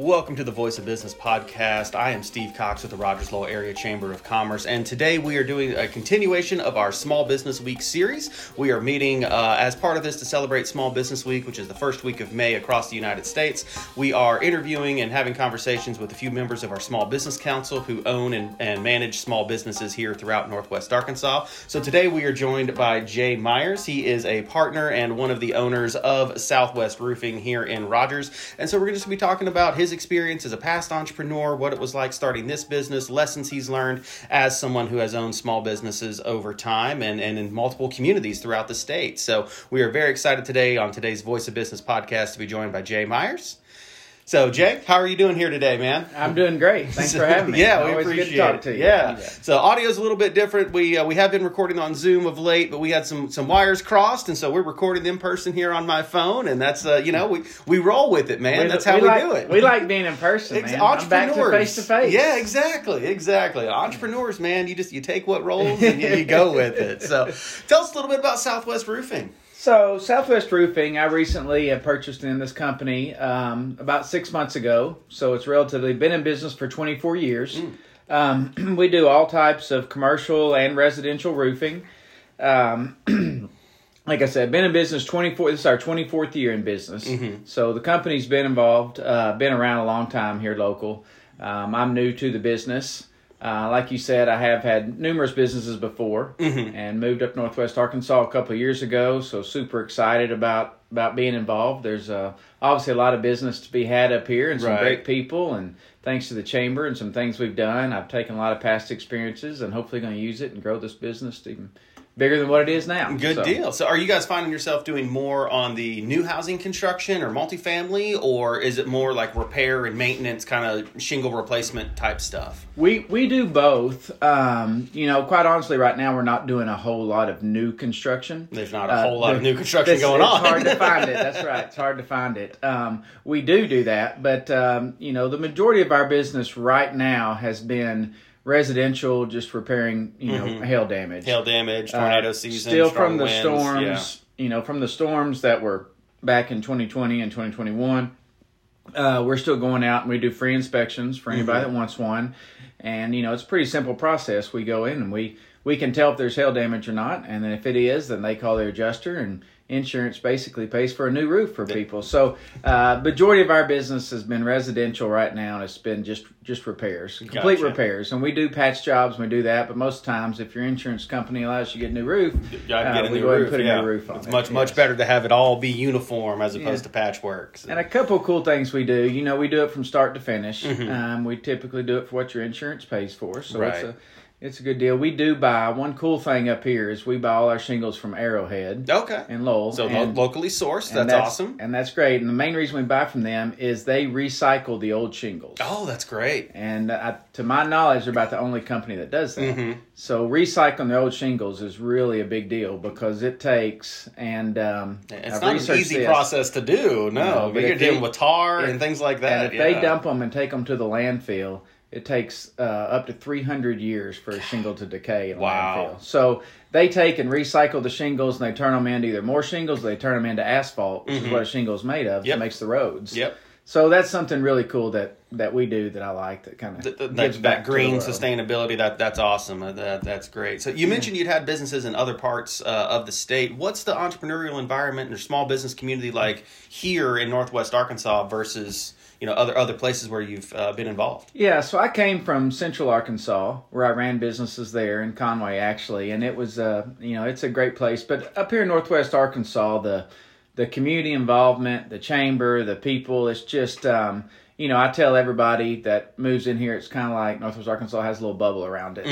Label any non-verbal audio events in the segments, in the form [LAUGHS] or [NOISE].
Welcome to the Voice of Business podcast. I am Steve Cox with the Rogers Lowell Area Chamber of Commerce, and today we are doing a continuation of our Small Business Week series. We are meeting uh, as part of this to celebrate Small Business Week, which is the first week of May across the United States. We are interviewing and having conversations with a few members of our Small Business Council who own and, and manage small businesses here throughout Northwest Arkansas. So today we are joined by Jay Myers. He is a partner and one of the owners of Southwest Roofing here in Rogers, and so we're going to be talking about his experience as a past entrepreneur, what it was like starting this business, lessons he's learned as someone who has owned small businesses over time and, and in multiple communities throughout the state. So we are very excited today on today's Voice of Business podcast to be joined by Jay Myers. So, Jay, how are you doing here today, man? I'm doing great. Thanks for having me. [LAUGHS] yeah, we Always appreciate good to talk it. to you. Yeah. So, audio's a little bit different. We uh, we have been recording on Zoom of late, but we had some some wires crossed, and so we're recording in person here on my phone, and that's uh, you know we we roll with it, man. We- that's how we, like, do it. We like being in person, Ex- man. To face to face. Yeah, exactly, exactly. Entrepreneurs, man, you just you take what rolls and you, you go with it. So, tell us a little bit about Southwest Roofing. So, Southwest Roofing, I recently have purchased in this company um, about six months ago. So, it's relatively been in business for 24 years. Um, [CLEARS THROAT] we do all types of commercial and residential roofing. Um, [CLEARS THROAT] like I said, been in business 24. This is our 24th year in business. So, the company's been involved, uh, been around a long time here local. Um, I'm new to the business. Uh, like you said, I have had numerous businesses before and moved up Northwest Arkansas a couple of years ago. So super excited about about being involved. There's uh, obviously a lot of business to be had up here and some Right. great people. And thanks to the chamber and some things we've done, I've taken a lot of past experiences and hopefully going to use it and grow this business to even bigger than what it is now. Good So- deal. So, are you guys finding yourself doing more on the new housing construction or multifamily, or is it more like repair and maintenance, kind of shingle replacement type stuff? We we do both. Um, you know, quite honestly, right now we're not doing a whole lot of new construction. There's not a Uh, whole lot of new [LAUGHS] construction it's- going it's on. It's hard to find it. That's [LAUGHS] right. It's hard to find it. Um, we do do that, but um, you know, the majority of our business right now has been residential, just repairing you know hail damage, Mm-hmm. Hail damage, tornado Uh, season, still from the winds, storms. You know, from the storms that were back in 2020 and 2021. Uh, we're still going out and we do free inspections for anybody Mm-hmm. that wants one, and you know it's a pretty simple process. We go in and we we can tell if there's hail damage or not, and then if it is, then they call their adjuster, and insurance basically pays for a new roof for people. So, uh, majority of our business has been residential right now, and it's been just just repairs, complete Gotcha. repairs, and we do patch jobs. and We do that, but most times, if your insurance company allows you to get a new roof, uh, a we go ahead and put a yeah. new roof on it's it. much much Yes. better to have it all be uniform as opposed Yeah. to patchwork. So- And a couple of cool things we do. You know, we do it from start to finish. Mm-hmm. Um, we typically do it for what your insurance pays for, so it's Right. a it's a good deal. We do buy one cool thing up here is we buy all our shingles from Arrowhead okay. and Lowell. So and, locally sourced. and That's, awesome. and that's great. And the main reason we buy from them is they recycle the old shingles. Oh, that's great. And I, to my knowledge, they're about the only company that does that. Mm-hmm. So recycling the old shingles is really a big deal because it takes and um, It's I've not an easy this. process to do. No, No, but you're dealing they- with tar if- and things like that. And if yeah. they dump them and take them to the landfill, it takes uh, up to 300 years for a shingle to decay in a Wow. landfill. So they take and recycle the shingles and they turn them into either more shingles, or they turn them into asphalt, which is what a shingle is made of. Mm-hmm. Yep. It makes the roads. Yep. So that's something really cool that that we do that I like that kind of gives that, back that green sustainability that that's awesome. Uh, that, that's great. So you mentioned you'd had businesses in other parts uh, of the state. What's the entrepreneurial environment or small business community like here in northwest arkansas versus you know other other places where you've uh, been involved? Yeah, so I came from Central Arkansas, where I ran businesses there in Conway, actually, and it was, uh, you know, it's a great place. But up here in Northwest Arkansas, the the community involvement, the chamber, the people, it's just, um, you know, I tell everybody that moves in here, it's kind of like Northwest Arkansas has a little bubble around it,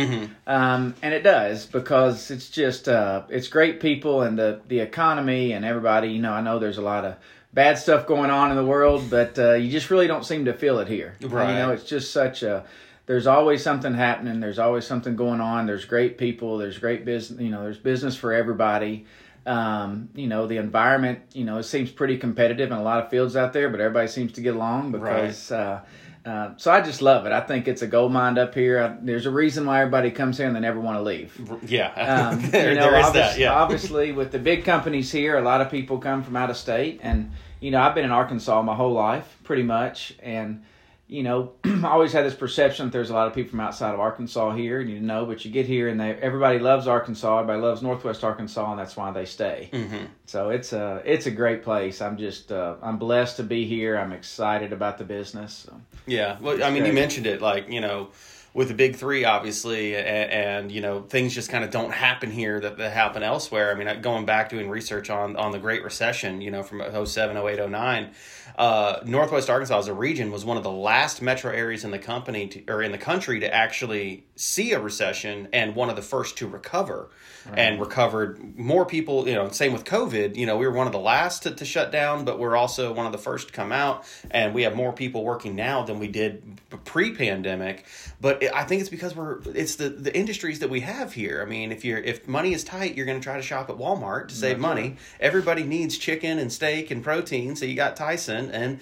um, and it does because it's just, uh, it's great people and the the economy and everybody. You know, I know there's a lot of bad stuff going on in the world, but uh, you just really don't seem to feel it here. Right. You know, it's just such a there's always something happening there's always something going on there's great people there's great business you know there's business for everybody um, you know the environment you know it seems pretty competitive in a lot of fields out there but everybody seems to get along because uh, uh, so I just love it. I think it's a gold mine up here. I, there's a reason why everybody comes here and they never want to leave. yeah Um, [LAUGHS] there, you know, there is that yeah Obviously, with the big companies here, a lot of people come from out of state, and you know, I've been in Arkansas my whole life, pretty much, and you know, [CLEARS THROAT] I always had this perception that there's a lot of people from outside of Arkansas here, and you know, but you get here and they everybody loves Arkansas, everybody loves Northwest Arkansas, and that's why they stay. Mm-hmm. So it's a it's a great place. I'm just uh, I'm blessed to be here. I'm excited about the business. So. Yeah, well, I mean, you mentioned it, like you know, with the big three, obviously, and, and you know, things just kind of don't happen here that, that happen elsewhere. I mean, going back doing research on on the Great Recession, you know, from 07, 08, 09, uh, Northwest Arkansas as a region was one of the last metro areas in the company to, or in the country to actually see a recession, and one of the first to recover. Right. And recovered more people, you know. Same with COVID. You know, we were one of the last to, to shut down, but we're also one of the first to come out, and we have more people working now than we did pre-pandemic. But I think it's because we're it's the the industries that we have here. I mean, if you're if money is tight, you're going to try to shop at Walmart to save That's money. Right. Everybody needs chicken and steak and protein, so you got Tyson, and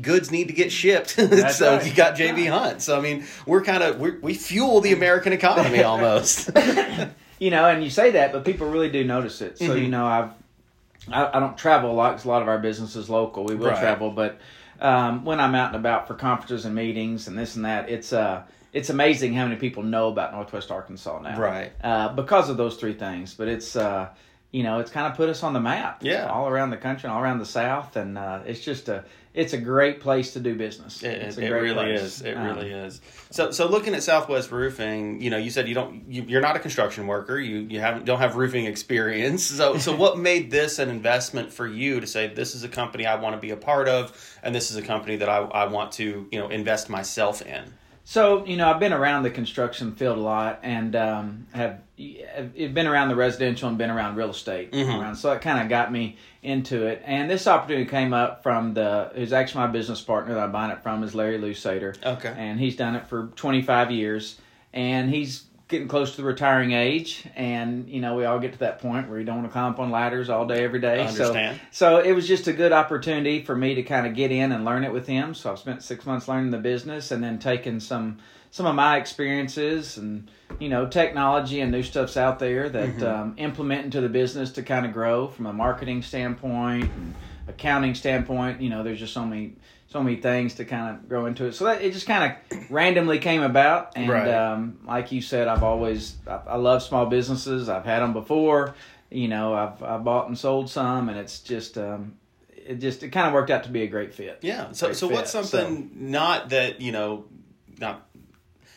goods need to get shipped. [LAUGHS] so right. you got JB Hunt. So I mean, we're kind of we fuel the American economy [LAUGHS] almost. [LAUGHS] you know, and you say that, but people really do notice it. So mm-hmm. you know, I've I, I, don't travel a lot because a lot of our business is local. We will right. travel, but um, when I'm out and about for conferences and meetings and this and that, it's uh it's amazing how many people know about Northwest Arkansas now, right? Uh, because of those three things. But it's uh, you know it's kind of put us on the map, yeah, all around the country, all around the South, and uh, it's just a it's a great place to do business. It, it really place. is. It um, really is. So, so looking at Southwest Roofing, you know, you said you don't, you, are not a construction worker. You you haven't don't have roofing experience. So, so what [LAUGHS] made this an investment for you to say this is a company I want to be a part of, and this is a company that I I want to you know invest myself in. So you know, I've been around the construction field a lot, and um, have, have been around the residential and been around real estate. Mm-hmm. Around, so it kind of got me into it. And this opportunity came up from the who's actually my business partner that I'm buying it from is Larry Lusader. Okay, and he's done it for 25 years, and he's getting close to the retiring age, and you know we all get to that point where you don't want to climb up on ladders all day every day. So, so it was just a good opportunity for me to kind of get in and learn it with him. So I've spent six months learning the business, and then taking some some of my experiences and you know technology and new stuffs out there that mm-hmm. um, implement into the business to kind of grow from a marketing standpoint and accounting standpoint. You know, there's just so many so many things to kind of grow into it. So that it just kind of randomly came about, and right. um, like you said, I've always I, I, love small businesses. I've had them before. You know, I've I bought and sold some, and it's just um, it just it kind of worked out to be a great fit. Yeah. So so fit. what's something so, not that you know not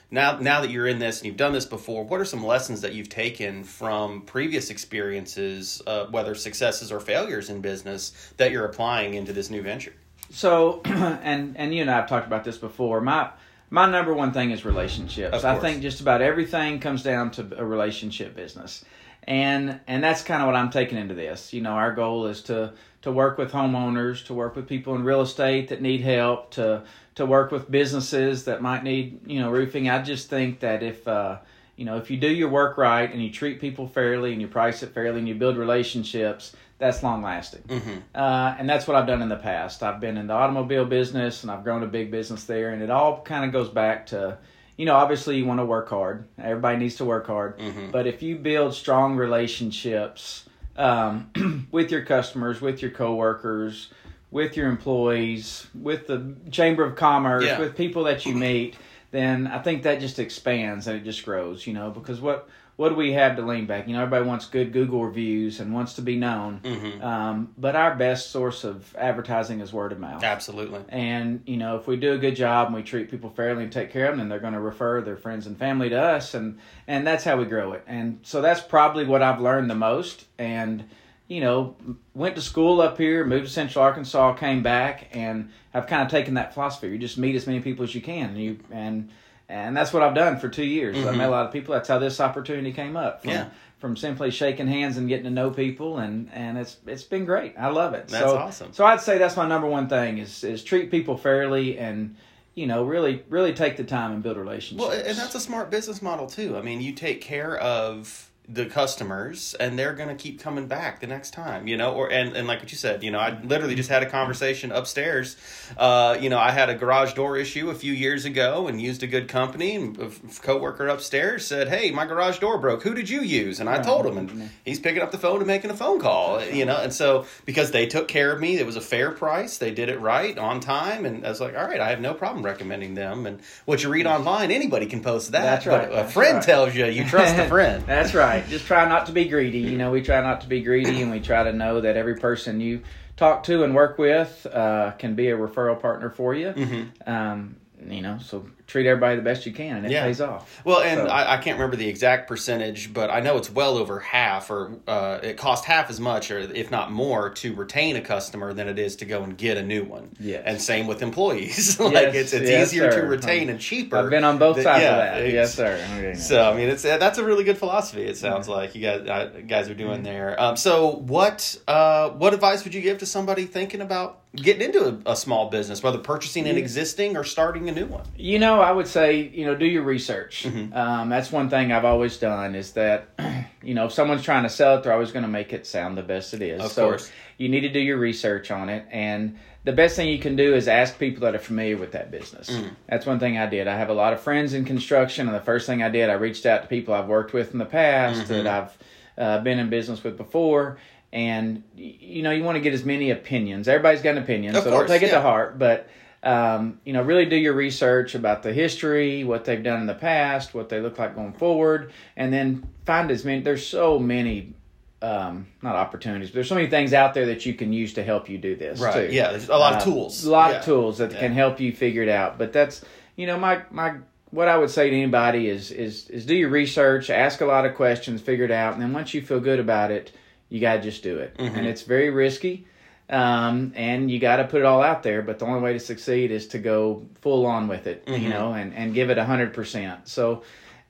now now that you're in this and you've done this before what are some lessons that you've taken from previous experiences uh, whether successes or failures in business that you're applying into this new venture so, [CLEARS THROAT] and and you and I have talked about this before. My my number one thing is relationships. I think just about everything comes down to a relationship business, and and that's kind of what I'm taking into this. You know, our goal is to to work with homeowners, to work with people in real estate that need help, to to work with businesses that might need you know roofing. I just think that if uh, you know if you do your work right and you treat people fairly and you price it fairly and you build relationships, that's long lasting. Mm-hmm. Uh, and that's what I've done in the past. I've been in the automobile business and I've grown a big business there. And it all kind of goes back to, you know, obviously you want to work hard. Everybody needs to work hard. Mm-hmm. But if you build strong relationships um, [CLEARS THROAT] with your customers, with your coworkers, with your employees, with the Chamber of Commerce, yeah. with people that you meet, then I think that just expands and it just grows, you know, because what what do we have to lean back? You know, everybody wants good Google reviews and wants to be known. Mm-hmm. Um, but our best source of advertising is word of mouth. Absolutely. And you know, if we do a good job and we treat people fairly and take care of them, then they're going to refer their friends and family to us, and and that's how we grow it. And so that's probably what I've learned the most. And you know, went to school up here, moved to Central Arkansas, came back, and I've kind of taken that philosophy. You just meet as many people as you can, and you and and that's what I've done for two years. Mm-hmm. I met a lot of people. That's how this opportunity came up. From, yeah. From simply shaking hands and getting to know people, and and it's it's been great. I love it. That's so, awesome. So I'd say that's my number one thing is is treat people fairly and you know really really take the time and build relationships. Well, and that's a smart business model too. I mean, you take care of the customers and they're going to keep coming back the next time you know? Or and, and like what you said you know i literally just had a conversation upstairs. Uh, you know i had a garage door issue a few years ago and used a good company and a coworker upstairs said hey my garage door broke. Who did you use? And i told him and he's picking up the phone and making a phone call you know? And so because they took care of me it was a fair price they did it right on time and i was like all right i have no problem recommending them. And what you read online anybody can post that That's right. a friend right. tells you you trust a [LAUGHS] friend. That's right. Just try not to be greedy. You know, we try not to be greedy, and we try to know that every person you talk to and work with uh, can be a referral partner for you. Mm-hmm. Um, you know, so treat everybody the best you can, and it Yeah. pays off. Well, and So- I, I can't remember the exact percentage, but I know it's well over half, or uh, it costs half as much, or if not more, to retain a customer than it is to go and get a new one. Yes. And same with employees. [LAUGHS] like Yes, it's it's yes, easier to sir. retain and cheaper. I've been on both than- sides yeah, of that. Yes, sir. Okay. So I mean, it's uh, that's a really good philosophy. It sounds like you guys uh, guys are Mm-hmm. doing there. Um, so what uh, what advice would you give to somebody thinking about getting into a, a small business, whether purchasing an existing or starting a new one? You know, I would say, you know, do your research. Mm-hmm. Um, that's one thing I've always done is that, [CLEARS THROAT] you know, if someone's trying to sell it, they're always going to make it sound the best it is. Of so course. you need to do your research on it. And the best thing you can do is ask people that are familiar with that business. Mm. That's one thing I did. I have a lot of friends in construction, and the first thing I did, I reached out to people I've worked with in the past Mm-hmm. that I've uh, been in business with before. And, you know, you want to get as many opinions. Everybody's got an opinion, Of so course, don't take it to heart. But um, you know, really do your research about the history, what they've done in the past, what they look like going forward, and then find as many. There's so many, um, not opportunities, but there's so many things out there that you can use to help you do this. Right. Too. Yeah. There's a lot of Uh, tools. A lot Yeah. of tools that Yeah. can help you figure it out. But that's you know my my what I would say to anybody is is is do your research, ask a lot of questions, figure it out, and then once you feel good about it, you gotta just do it. Mm-hmm. And it's very risky. Um, and you got to put it all out there, but the only way to succeed is to go full on with it, Mm-hmm. you know, and, and give it a hundred percent. So,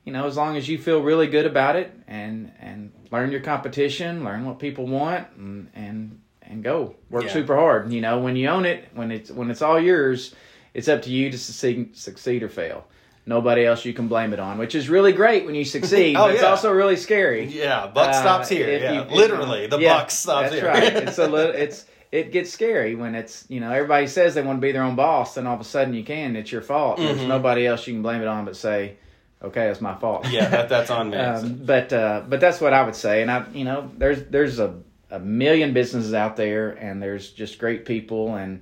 you know, as long as you feel really good about it and, and learn your competition, learn what people want and, and, and go work Yeah. super hard. You know, when you own it, when it's, when it's all yours, it's up to you to succeed, succeed or fail. Nobody else you can blame it on, which is really great when you succeed, [LAUGHS] Oh, but it's yeah. also really scary. Yeah, buck Uh, stops here. if Yeah, you- literally, the yeah, buck stops that's here. right. [LAUGHS] It's a little. It's it gets scary when it's you know everybody says they want to be their own boss, and all of a sudden you can. It's your fault. There's nobody else you can blame it on but say, okay, it's my fault. Mm-hmm. yeah, that, that's on me. [LAUGHS] um, but uh, but that's what I would say, and I you know there's there's a a million businesses out there, and there's just great people and.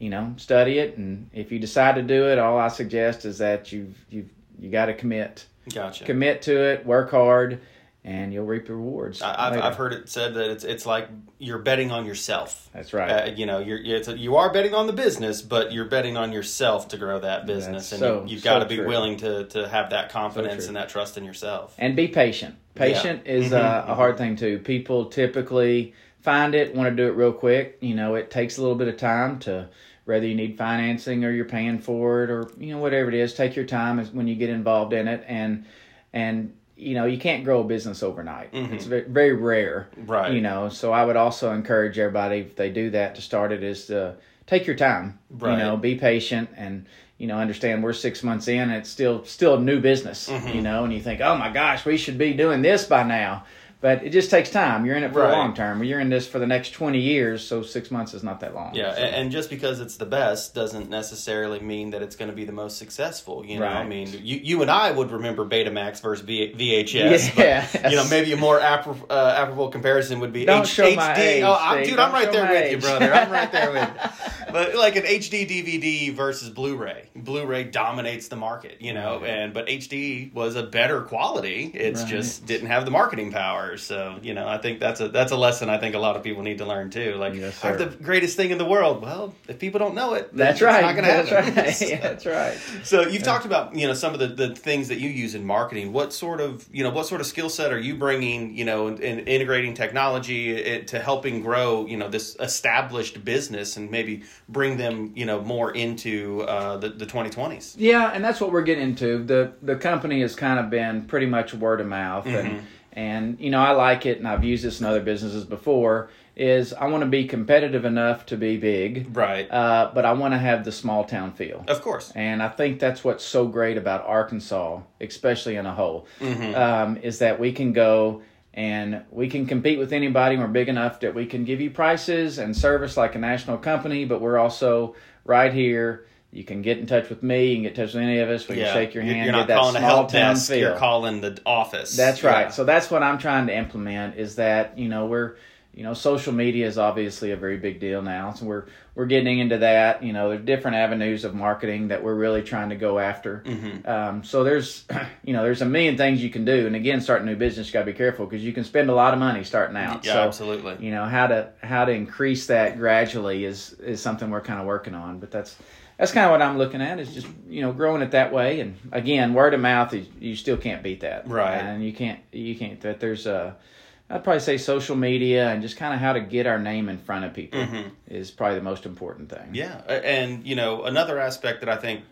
You know, study it, and if you decide to do it, all I suggest is that you you you got to commit gotcha. commit to it, work hard, and you'll reap the rewards. I- I've. I've heard it said that it's it's like you're betting on yourself. That's right. Uh, you know, you're it's a, you are betting on the business, but you're betting on yourself to grow that business, That's and so- you, you've so got to be true. willing to to have that confidence true. and that trust in yourself. and be patient. Patient is uh, Mhm, a hard thing too. People typically find it, want to do it real quick. You know, it takes a little bit of time to whether you need financing or you're paying for it or you know whatever it is. Take your time as when you get involved in it, and and you know you can't grow a business overnight. It's very, very rare, Right. You know, so I would also encourage everybody if they do that to start it is to take your time. Right. You know, be patient and you know understand we're six months in. And it's still still a new business. Mm-hmm. You know, and you think, oh my gosh, we should be doing this by now. But it just takes time. You're in it for Right. the long term. You're in this for the next 20 years, so six months is not that long. Yeah, So- and, just because it's the best doesn't necessarily mean that it's going to be the most successful. You know, I mean, you you and I would remember Betamax versus V- VHS. [LAUGHS] Yes. But, you know, maybe a more appro- uh, apropos comparison would be Don't H- show HD. my age, oh, I'm, dude, Don't I'm right there with you, brother. I'm right there with [LAUGHS] you. But like an HD DVD versus Blu-ray, Blu-ray dominates the market. You know, Right. and but HD was a better quality. It's Right. just didn't have the marketing power. So you know, I think that's a that's a lesson I think a lot of people need to learn too. Like, Yes, I have the greatest thing in the world. Well, if people don't know it, That's it's right. Not gonna That's happen. right. [LAUGHS] Yeah, [LAUGHS] that's right. So you've talked about you know some of the, the things that you use in marketing. What sort of you know what sort of skill set are you bringing you know in, in integrating technology it, to helping grow you know this established business and maybe bring them, you know, more into uh, the the 2020s. Yeah, and that's what we're getting into. the The company has kind of been pretty much word of mouth, Mm-hmm. and and you know I like it, and I've used this in other businesses before. Is I want to be competitive enough to be big, Right. uh, but I want to have the small town feel. of course. And I think that's what's so great about Arkansas, especially in a whole, Mm-hmm. um, is that we can go and we can compete with anybody. We're big enough that we can give you prices and service like a national company, but we're also right here. You can get in touch with me. You can get in touch with any of us. We Yeah. can shake your hand. You're get not that calling a small help town desk. feel. You're calling the office. That's right. Yeah. So that's what I'm trying to implement is that, you know, we're you know, social media is obviously a very big deal now. So we're we're getting into that. You know, there's different avenues of marketing that we're really trying to go after. Mm-hmm. Um, so there's [CLEARS THROAT] you know, there's a million things you can do. And again, starting a new business, you gotta be careful because you can spend a lot of money starting out. Yeah, so, absolutely. You know, how to how to increase that gradually is is something we're kind of working on. But that's that's kind of what I'm looking at is just you know growing it that way. And again, word of mouth, is, you still can't beat that, Right. And you can't you can't that there's a I'd probably say social media and just kind of how to get our name in front of people is probably the most important thing. Mm-hmm. Yeah, and you know another aspect that I think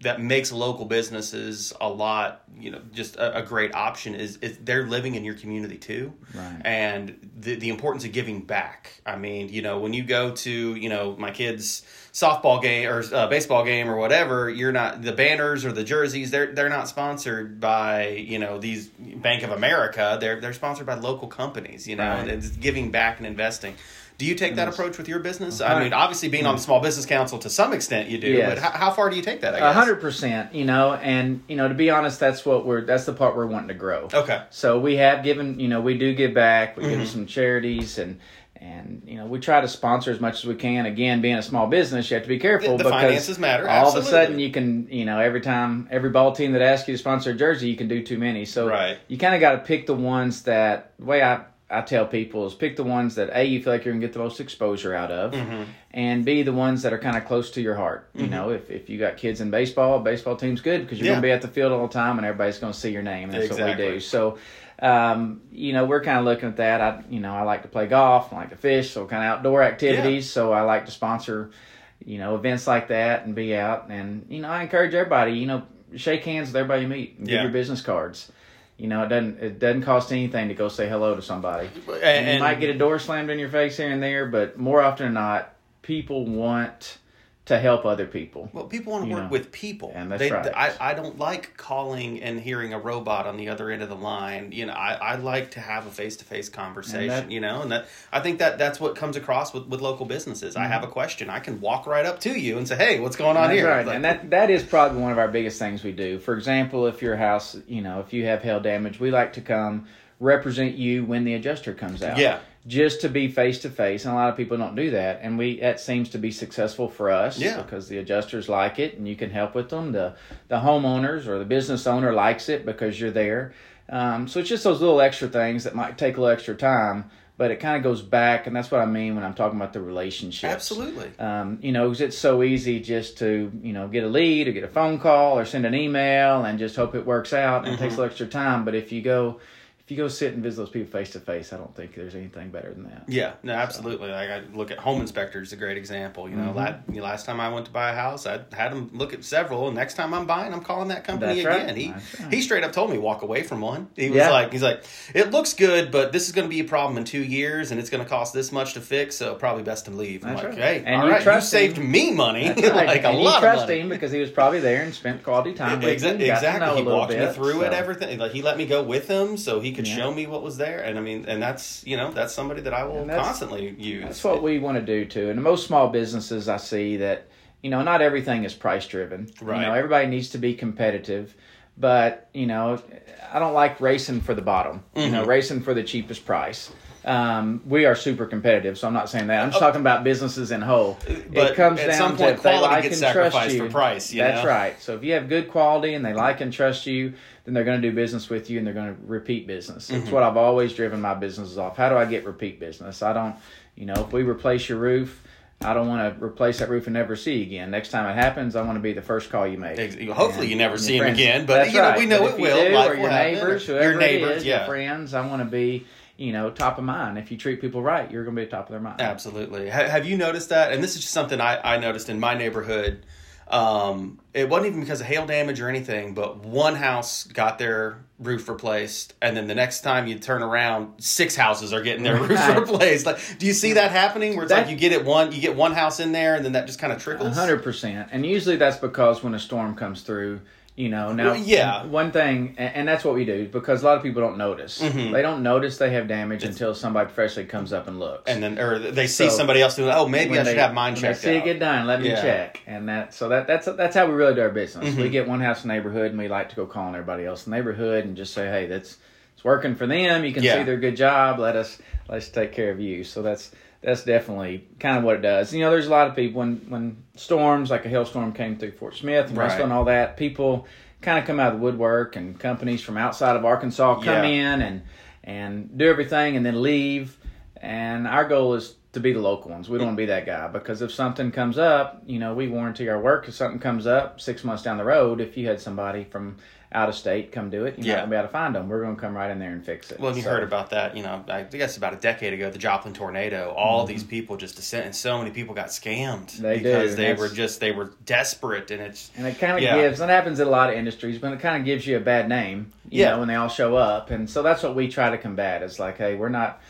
that makes local businesses a lot, you know, just a, a great option is, is they're living in your community too, Right. and the the importance of giving back. I mean, you know, when you go to you know my kids' softball game or uh, baseball game or whatever, you're not the banners or the jerseys. They're they're not sponsored by you know these Bank of America. They're they're sponsored by local companies. You know, Right. and it's giving back and investing. Do you take that approach with your business? I mean, obviously, being on the Small Business Council to some extent, you do. Yes. But how, how far do you take that? I A guess. hundred percent, you know, and you know, to be honest, that's what we're that's the part we're wanting to grow. Okay. So we have given, you know, we do give back. We Mm-hmm. give to some charities and and you know we try to sponsor as much as we can. Again, being a small business, you have to be careful The- the because finances matter, All of a sudden, you can you know every time every ball team that asks you to sponsor a jersey, you can do too many. So Right. you kind of got to pick the ones that the way I. I tell people is pick the ones that a you feel like you're gonna get the most exposure out of, Mm-hmm. and b the ones that are kind of close to your heart. You know, if, if you got kids in baseball, baseball team's good because you're Yeah. gonna be at the field all the time, and everybody's gonna see your name. And that's what we do. So, um, you know, we're kind of looking at that. I, you know, I like to play golf, I like to fish, so kind of outdoor activities. So I like to sponsor, you know, events like that and be out. And you know, I encourage everybody, you know, shake hands with everybody you meet, and Yeah. give your business cards. You know, it doesn't it doesn't cost anything to go say hello to somebody. And, And you might get a door slammed in your face here and there, but more often than not, people want to help other people. Well, people want to work know. with people. And that's They- right. I, I don't like calling and hearing a robot on the other end of the line. You know, I, I like to have a face to face conversation. that- you know, and that I think that that's what comes across with, with local businesses. I have a question, I can walk right up to you and say, "Hey, what's going on Mm-hmm. That's here?" right, Like, and that that is probably one of our biggest things we do. For example, if your house, you know, if you have hail damage, we like to come represent you when the adjuster comes out. Yeah. Just to be face to face, and a lot of people don't do that, and we that seems to be successful for us. Yeah. because the adjusters like it, and you can help with them. The the homeowners or the business owner likes it because you're there. Um, so it's just those little extra things that might take a little extra time. But it kind of goes back, and that's what I mean when I'm talking about the relationship Absolutely. Um, you know, 'cause it's so easy just to, you know, get a lead or get a phone call or send an email and just hope it works out and it takes a little extra time. But if you go, if you go sit and visit those people face to face, I don't think there's anything better than that. Yeah, no, absolutely. Like I look at home inspectors, a great example. You know, Mm-hmm. la- you know, last time I went to buy a house, I had them look at several, and next time I'm buying, I'm calling that company That's right. again. He right. he straight up told me walk away from one. He was Yeah. like, he's like, it looks good, but this is going to be a problem in two years, and it's going to cost this much to fix, so probably best to leave. I'm That's like, right. hey, And all you right, you saved me money, [LAUGHS] right. like a and lot you of money. him because he was probably there and spent quality time [LAUGHS] with Exa- you. and got to exactly. He walked me bit, through it, everything. Like he let me go with him, so he could Yeah. show me what was there. And I mean, and that's you know that's somebody that I will constantly use. That's what we want to do too. And most small businesses, I see that you know not everything is price driven. Right. You know, everybody needs to be competitive, but you know, I don't like racing for the bottom. You know, Mm-hmm. racing for the cheapest price. Um, we are super competitive, so I'm not saying that. I'm just talking about businesses in whole. But it comes at down some to point, they quality like gets and trust you. for price, you That's know? right. So if you have good quality and they like and trust you, then they're going to do business with you and they're going to repeat business. Mm-hmm. It's what I've always driven my businesses off. How do I get repeat business? I don't, you know, if we replace your roof, I don't want to replace that roof and never see you again. Next time it happens, I want to be the first call you make. Hopefully, And you never see him again, but you know right. we know it will. do, or your neighbors, Or whoever your neighbors, is, yeah. your friends. I want to be, you know, top of mind. If you treat people right, you're going to be top of their mind. Absolutely. Have you noticed that? And this is just something I, I noticed in my neighborhood. Um, it wasn't even because of hail damage or anything, but one house got their roof replaced, and then the next time you turn around, six houses are getting their [LAUGHS] roofs Right. replaced. Like, do you see that happening? Where it's That- like you get it one, you get one house in there, and then that just kind of trickles. hundred percent. And usually that's because when a storm comes through, you know. Now, Well, yeah. one thing, and, that's what we do because a lot of people don't notice. Mhm. They don't notice they have damage until somebody professionally comes up and looks. And then, or they see So, somebody else doing. Oh, maybe I should they- have mine checked see out. it get done. Let me Yeah. check, and that so that that's that's how we really do our business. Mm-hmm. We get one house in the neighborhood, and we like to go calling everybody else in the neighborhood and just say, hey, that's it's working for them. You can Yeah. see their good job. Let us let's take care of you. So that's that's definitely kind of what it does. You know, there's a lot of people when when storms like a hailstorm came through Fort Smith and Right. And all that, people kind of come out of the woodwork, and companies from outside of Arkansas come Yeah. in and and do everything and then leave. And our goal is to be the local ones. We don't want to be that guy because if something comes up, you know, we warranty our work. If something comes up six months down the road, if you had somebody from out of state come do it, you're Yeah. not gonna be able to find them. We're gonna come right in there and fix it. Well, you So- heard about that, you know, I guess about a decade ago, the Joplin tornado. All these people just descent, and so many people got scammed Mm-hmm. They because and they were just they were desperate, and it's And it kind of Yeah. gives, and it happens in a lot of industries, but it kind of gives you a bad name, you Yeah. know, when they all show up. And so that's what we try to combat. It's like, hey, we're not,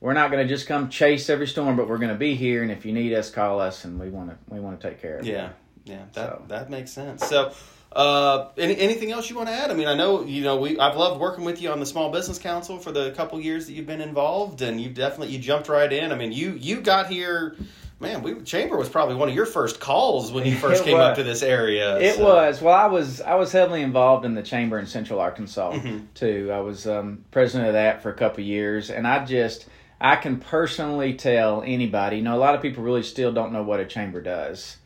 we're not going to just come chase every storm, but we're going to be here. And if you need us, call us, and we want to, we want to take care of you. yeah, yeah, that So. that makes sense. So. Uh, any, anything else you want to add? I mean, I know you know we. I've loved working with you on the Small Business Council for the couple years that you've been involved, and you definitely you jumped right in. I mean, you you got here, man. We Chamber was probably one of your first calls when you [LAUGHS] first It came up to this area. It so- was well. I was I was heavily involved in the chamber in Central Arkansas Mm-hmm. too. I was um, president of that for a couple years, and I just I can personally tell anybody. You know, a lot of people really still don't know what a chamber does.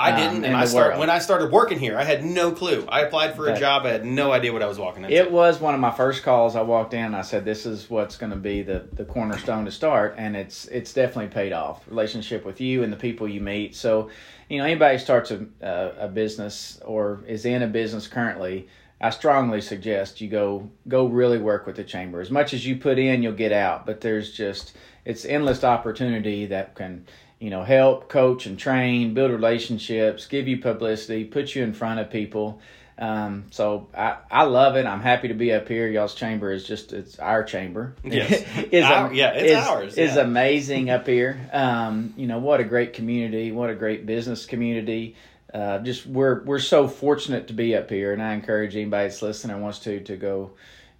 I um, didn't, in and I start when I started working here. I had no clue. I applied for a Okay. job. I had no idea what I was walking into. It was one of my first calls. I walked in. I said, "This is what's going to be the the cornerstone to start," and it's it's definitely paid off. Relationship with you and the people you meet. So, you know, anybody starts a a, a business or is in a business currently. I strongly suggest you go go really work with the chamber. As much as you put in, you'll get out. But there's just it's endless opportunity that can you know help coach and train, build relationships, give you publicity, put you in front of people. Um, so I, I love it. I'm happy to be up here. Y'all's chamber is just it's our chamber. Yes. [LAUGHS] is Our- yeah, it's is, ours, Is yeah. amazing up here. Um, you know what a great community. What a great business community. Uh, just we're we're so fortunate to be up here, and I encourage anybody that's listening and wants to to go.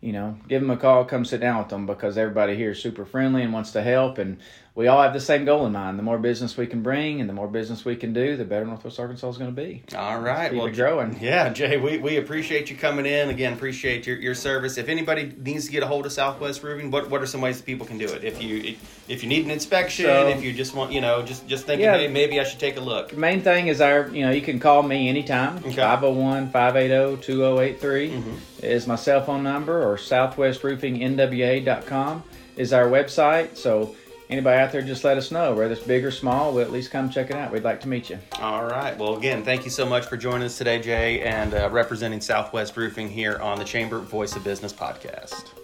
You know, give them a call, come sit down with them because everybody here is super friendly and wants to help, and we all have the same goal in mind. The more business we can bring and the more business we can do, the better Northwest Arkansas is going to be. All right. Keep well, growing. Yeah, Jay, we, we appreciate you coming in. Again, appreciate your, your service. If anybody needs to get a hold of Southwest Roofing, what, what are some ways that people can do it? If you if you need an inspection, So- if you just want, you know, just just thinking, Yeah. hey, maybe I should take a look. main thing is our you know you can call me anytime Okay. 501-580-2083 mm-hmm. is my cell phone number or southwestroofingnwa.com is our website so anybody out there just let us know whether it's big or small we'll at least come check it out we'd like to meet you All right. Well, again, thank you so much for joining us today, Jay, and uh, representing Southwest Roofing here on the Chamber Voice of Business podcast.